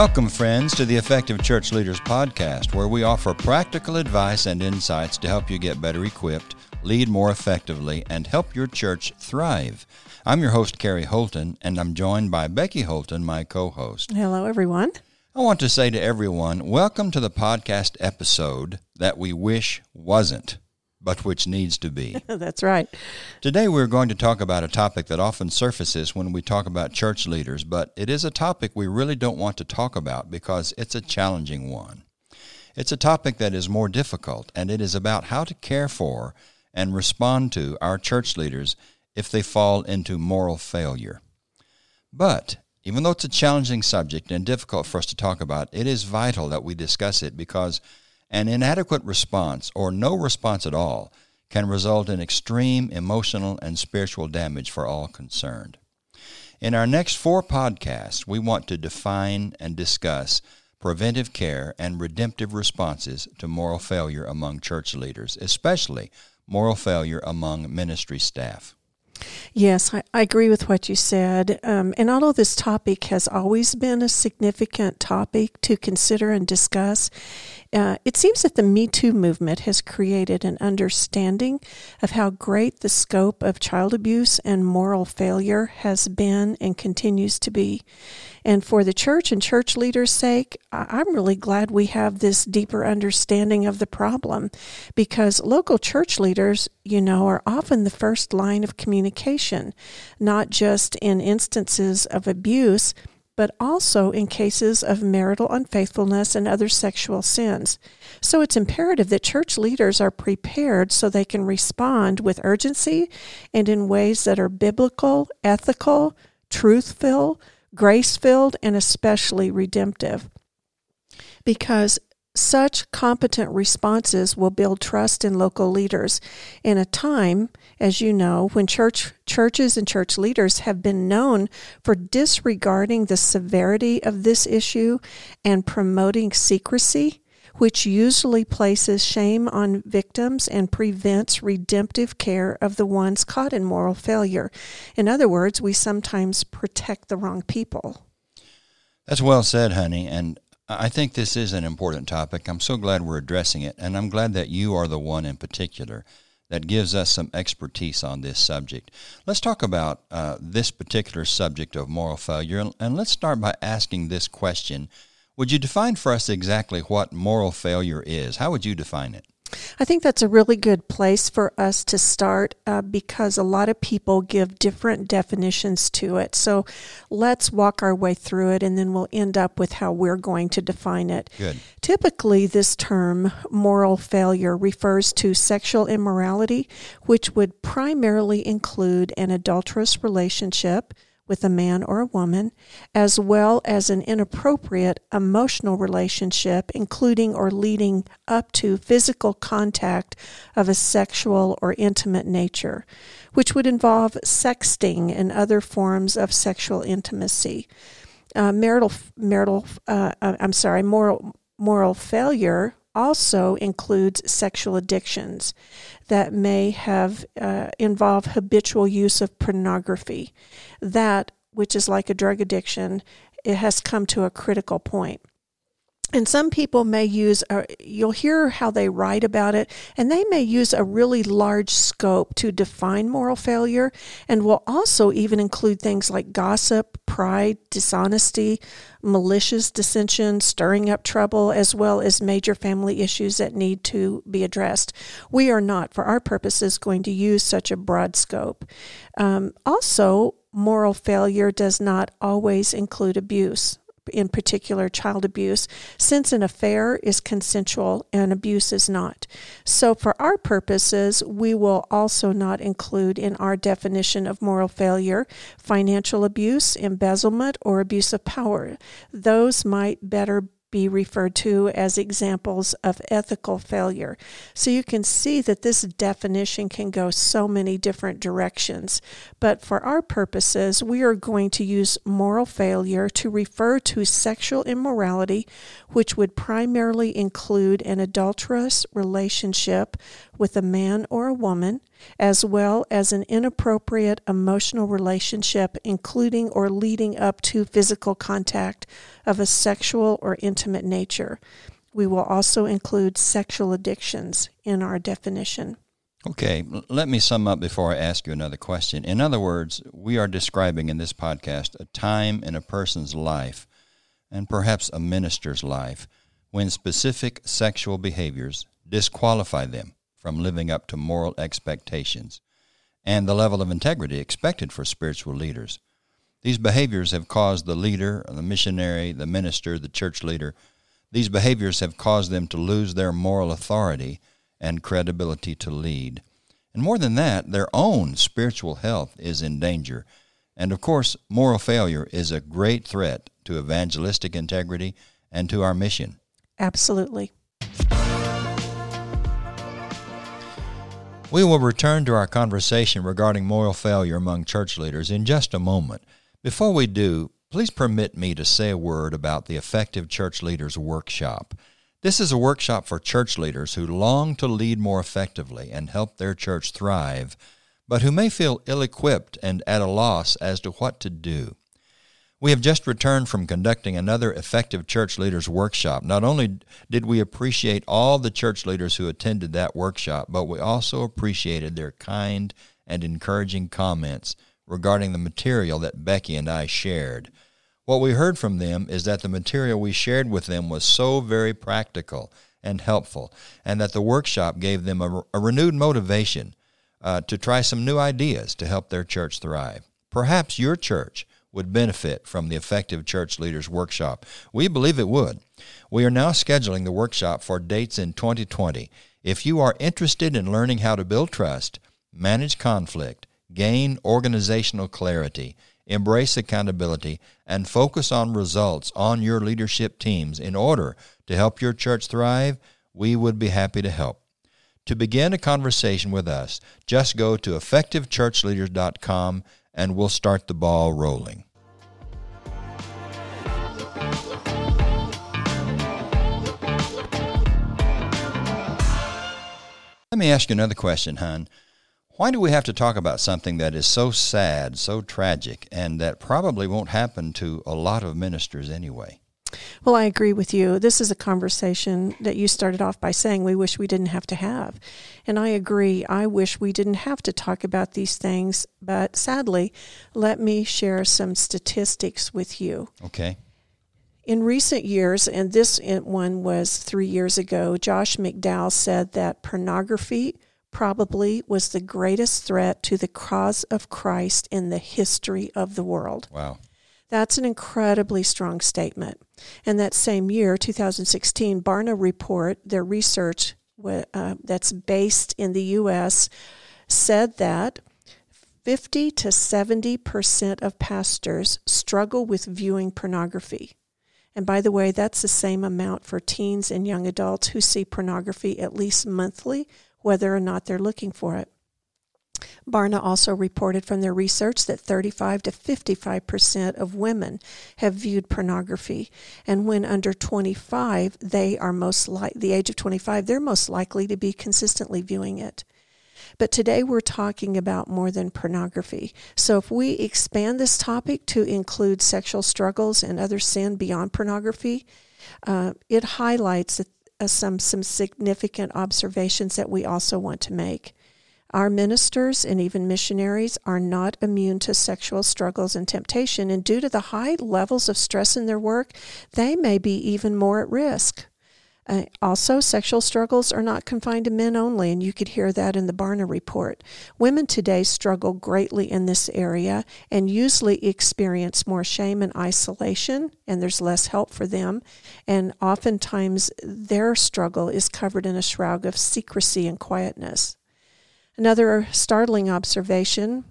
Welcome, friends, to the Effective Church Leaders Podcast, where we offer practical advice and insights to help you get better equipped, lead more effectively, and help your church thrive. I'm your host, Gary Holton, and I'm joined by Becky Holton, my co host. Hello, everyone. I want to say to everyone, welcome to the podcast episode that we wish wasn't but which needs to be. That's right. Today we're going to talk about a topic that often surfaces when we talk about church leaders, but it is a topic we really don't want to talk about because it's a challenging one. It's a topic that is more difficult, and it is about how to care for and respond to our church leaders if they fall into moral failure. But even though it's a challenging subject and difficult for us to talk about, it is vital that we discuss it because an inadequate response, or no response at all, can result in extreme emotional and spiritual damage for all concerned. In our next four podcasts, we want to define and discuss preventive care and redemptive responses to moral failure among church leaders, especially moral failure among ministry staff. Yes, I, I, agree with what you said. Um, and although this topic has always been a significant topic to consider and discuss, uh, it seems that the Me Too movement has created an understanding of how great the scope of child abuse and moral failure has been and continues to be. And for the church and church leaders' sake, I'm really glad we have this deeper understanding of the problem because local church leaders, you know, are often the first line of communication, not just in instances of abuse but also in cases of marital unfaithfulness and other sexual sins. So it's imperative that church leaders are prepared so they can respond with urgency and in ways that are biblical, ethical, truthful, grace filled, and especially redemptive. Because such competent responses will build trust in local leaders in a time, as you know, when church churches and church leaders have been known for disregarding the severity of this issue and promoting secrecy, which usually places shame on victims and prevents redemptive care of the ones caught in moral failure. In other words, we sometimes protect the wrong people. That's well said, honey, and I think this is an important topic. I'm so glad we're addressing it, and I'm glad that you are the one in particular that gives us some expertise on this subject. Let's talk about uh, this particular subject of moral failure, and let's start by asking this question. Would you define for us exactly what moral failure is? How would you define it? I think that's a really good place for us to start uh, because a lot of people give different definitions to it. So let's walk our way through it and then we'll end up with how we're going to define it. Good. Typically, this term, moral failure, refers to sexual immorality, which would primarily include an adulterous relationship with a man or a woman, as well as an inappropriate emotional relationship, including or leading up to physical contact of a sexual or intimate nature, which would involve sexting and other forms of sexual intimacy. Uh, marital, marital, uh, uh I'm sorry, moral, moral failure also includes sexual addictions that may have uh, involve habitual use of pornography. That, which is like a drug addiction, it has come to a critical point and some people may use a, you'll hear how they write about it and they may use a really large scope to define moral failure and will also even include things like gossip pride dishonesty malicious dissension stirring up trouble as well as major family issues that need to be addressed. We are not for our purposes going to use such a broad scope. Um, also moral failure does not always include abuse in particular child abuse, since an affair is consensual and abuse is not. So, for our purposes, we will also not include in our definition of moral failure financial abuse, embezzlement, or abuse of power. Those might better be referred to as examples of ethical failure. So you can see that this definition can go so many different directions. But for our purposes, we are going to use moral failure to refer to sexual immorality, which would primarily include an adulterous relationship with a man or a woman, as well as an inappropriate emotional relationship, including or leading up to physical contact of a sexual or intimate nature. We will also include sexual addictions in our definition. Okay, let me sum up before I ask you another question. In other words, we are describing in this podcast a time in a person's life, and perhaps a minister's life, when specific sexual behaviors disqualify them from living up to moral expectations and the level of integrity expected for spiritual leaders. These behaviors have caused the leader, the missionary, the minister, the church leader, these behaviors have caused them to lose their moral authority and credibility to lead. And more than that, their own spiritual health is in danger. And of course, moral failure is a great threat to evangelistic integrity and to our mission. Absolutely. We will return to our conversation regarding moral failure among church leaders in just a moment. Before we do, please permit me to say a word about the Effective Church Leaders Workshop. This is a workshop for church leaders who long to lead more effectively and help their church thrive, but who may feel ill equipped and at a loss as to what to do. We have just returned from conducting another effective church leaders workshop. Not only did we appreciate all the church leaders who attended that workshop, but we also appreciated their kind and encouraging comments regarding the material that Becky and I shared. What we heard from them is that the material we shared with them was so very practical and helpful, and that the workshop gave them a, a renewed motivation uh, to try some new ideas to help their church thrive. Perhaps your church would benefit from the Effective Church Leaders Workshop. We believe it would. We are now scheduling the workshop for dates in 2020. If you are interested in learning how to build trust, manage conflict, gain organizational clarity, embrace accountability, and focus on results on your leadership teams in order to help your church thrive, we would be happy to help. To begin a conversation with us, just go to effectivechurchleaders.com and we'll start the ball rolling. Let me ask you another question, hon. Why do we have to talk about something that is so sad, so tragic, and that probably won't happen to a lot of ministers anyway? Well, I agree with you. This is a conversation that you started off by saying we wish we didn't have to have. And I agree. I wish we didn't have to talk about these things. But sadly, let me share some statistics with you. Okay. In recent years, and this one was three years ago, Josh McDowell said that pornography probably was the greatest threat to the cause of Christ in the history of the world. Wow. That's an incredibly strong statement. And that same year, 2016, Barna Report, their research uh, that's based in the U.S., said that 50 to 70 percent of pastors struggle with viewing pornography. And by the way, that's the same amount for teens and young adults who see pornography at least monthly whether or not they're looking for it. Barna also reported from their research that 35 to 55 percent of women have viewed pornography, and when under 25, they are most like the age of 25, they're most likely to be consistently viewing it. But today we're talking about more than pornography. So if we expand this topic to include sexual struggles and other sin beyond pornography, uh, it highlights uh, some some significant observations that we also want to make. Our ministers and even missionaries are not immune to sexual struggles and temptation, and due to the high levels of stress in their work, they may be even more at risk. Uh, also, sexual struggles are not confined to men only, and you could hear that in the Barna report. Women today struggle greatly in this area and usually experience more shame and isolation, and there's less help for them. And oftentimes, their struggle is covered in a shroud of secrecy and quietness. Another startling observation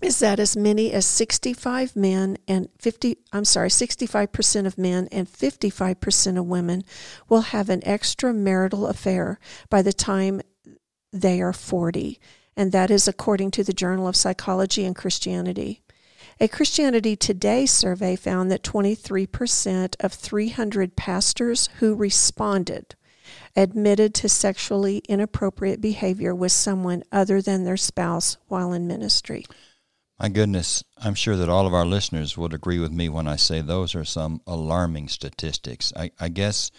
is that as many as 65 men and 50 I'm sorry 65% of men and 55% of women will have an extramarital affair by the time they are 40 and that is according to the Journal of Psychology and Christianity. A Christianity Today survey found that 23% of 300 pastors who responded admitted to sexually inappropriate behavior with someone other than their spouse while in ministry. My goodness, I'm sure that all of our listeners would agree with me when I say those are some alarming statistics. I, I guess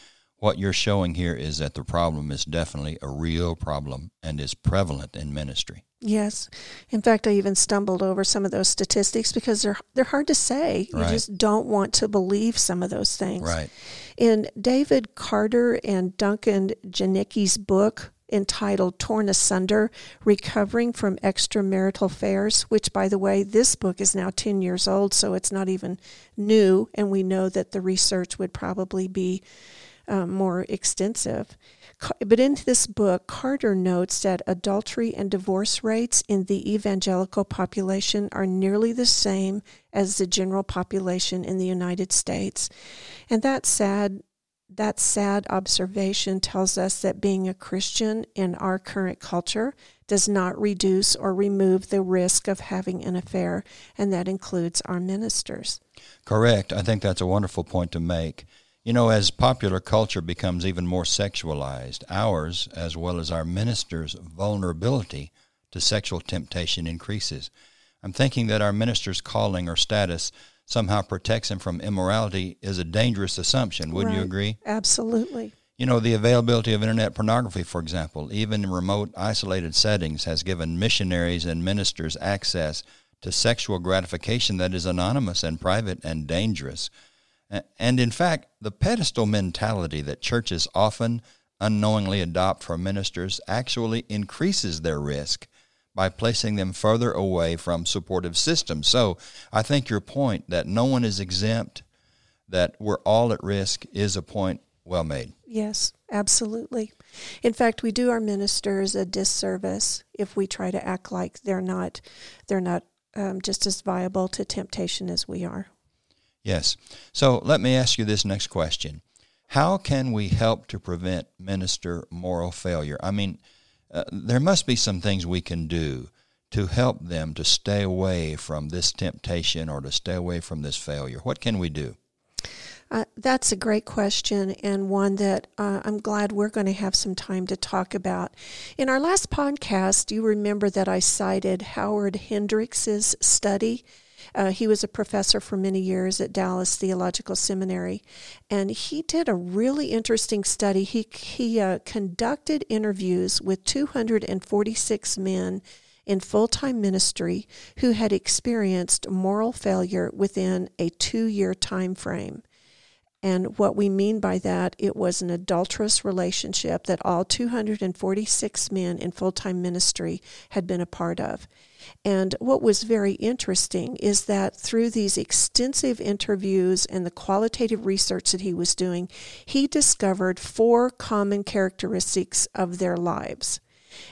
what you're showing here is that the problem is definitely a real problem and is prevalent in ministry. Yes. In fact, I even stumbled over some of those statistics because they're they're hard to say. Right. You just don't want to believe some of those things. Right. In David Carder and Duncan Jaenicke's book entitled Torn Asunder Recovering from Extramarital Affairs, which, by the way, this book is now 10 years old, so it's not even new, and we know that the research would probably be um, more extensive. But in this book, Carder notes that adultery and divorce rates in the evangelical population are nearly the same as the general population in the United States. And that sad that sad observation tells us that being a Christian in our current culture does not reduce or remove the risk of having an affair, and that includes our ministers. Correct. I think that's a wonderful point to make. You know, as popular culture becomes even more sexualized, ours, as well as our ministers' vulnerability to sexual temptation increases. I'm thinking that our minister's calling or status somehow protects them from immorality is a dangerous assumption. Wouldn't right. you agree? Absolutely. You know, the availability of internet pornography, for example, even in remote, isolated settings, has given missionaries and ministers access to sexual gratification that is anonymous and private and dangerous. And in fact, the pedestal mentality that churches often unknowingly adopt for ministers actually increases their risk by placing them further away from supportive systems. So I think your point that no one is exempt, that we're all at risk, is a point well made. Yes, absolutely. In fact, we do our ministers a disservice if we try to act like they're not they're not um, just as viable to temptation as we are. Yes. So let me ask you this next question. How can we help to prevent minister moral failure? I mean, uh, there must be some things we can do to help them to stay away from this temptation or to stay away from this failure. What can we do? Uh, that's a great question and one that uh, I'm glad we're going to have some time to talk about. In our last podcast, you remember that I cited Howard Hendricks' study uh, he was a professor for many years at Dallas Theological Seminary, and he did a really interesting study. He he uh, conducted interviews with 246 men in full time ministry who had experienced moral failure within a two year time frame. And what we mean by that, it was an adulterous relationship that all 246 men in full time ministry had been a part of. And what was very interesting is that through these extensive interviews and the qualitative research that he was doing, he discovered four common characteristics of their lives.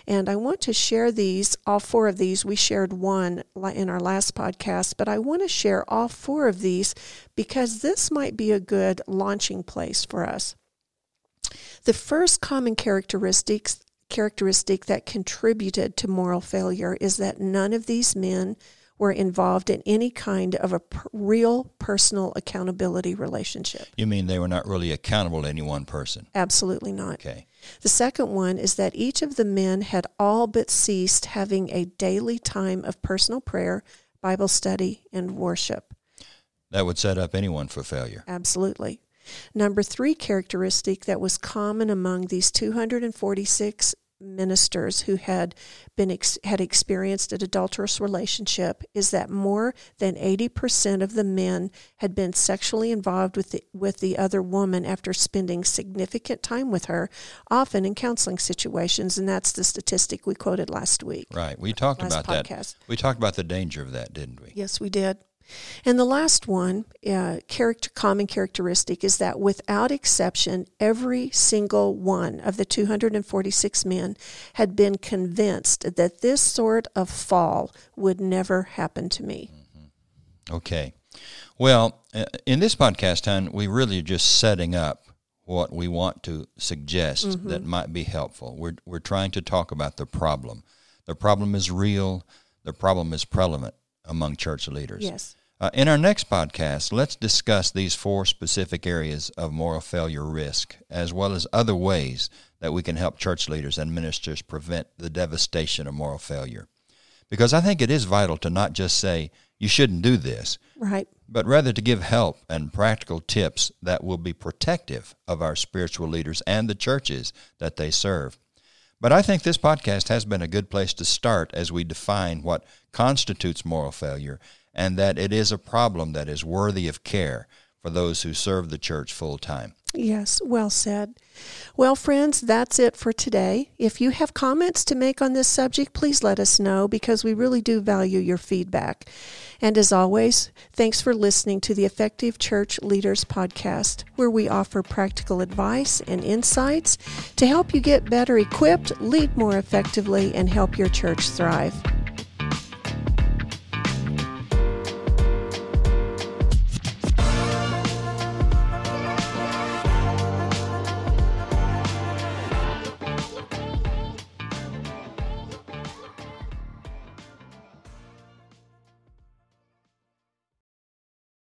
And I want to share these, all four of these. We shared one in our last podcast, but I want to share all four of these because this might be a good launching place for us. The first common characteristics characteristic that contributed to moral failure is that none of these men were involved in any kind of a per- real personal accountability relationship. You mean they were not really accountable to any one person? Absolutely not. Okay. The second one is that each of the men had all but ceased having a daily time of personal prayer, Bible study, and worship. That would set up anyone for failure. Absolutely. Number three characteristic that was common among these 246 ministers who had been ex- had experienced an adulterous relationship is that more than 80% of the men had been sexually involved with the, with the other woman after spending significant time with her often in counseling situations and that's the statistic we quoted last week. Right. We talked about podcast. that we talked about the danger of that didn't we? Yes we did and the last one, uh, character, common characteristic, is that without exception, every single one of the 246 men had been convinced that this sort of fall would never happen to me. Mm-hmm. Okay. Well, uh, in this podcast, hon, we really are just setting up what we want to suggest mm-hmm. that might be helpful. We're, we're trying to talk about the problem. The problem is real, the problem is prevalent among church leaders. Yes. Uh, in our next podcast, let's discuss these four specific areas of moral failure risk, as well as other ways that we can help church leaders and ministers prevent the devastation of moral failure. Because I think it is vital to not just say, you shouldn't do this, Right. but rather to give help and practical tips that will be protective of our spiritual leaders and the churches that they serve. But I think this podcast has been a good place to start as we define what constitutes moral failure and that it is a problem that is worthy of care for those who serve the church full time. Yes, well said. Well, friends, that's it for today. If you have comments to make on this subject, please let us know because we really do value your feedback. And as always, thanks for listening to the Effective Church Leaders Podcast, where we offer practical advice and insights to help you get better equipped, lead more effectively, and help your church thrive.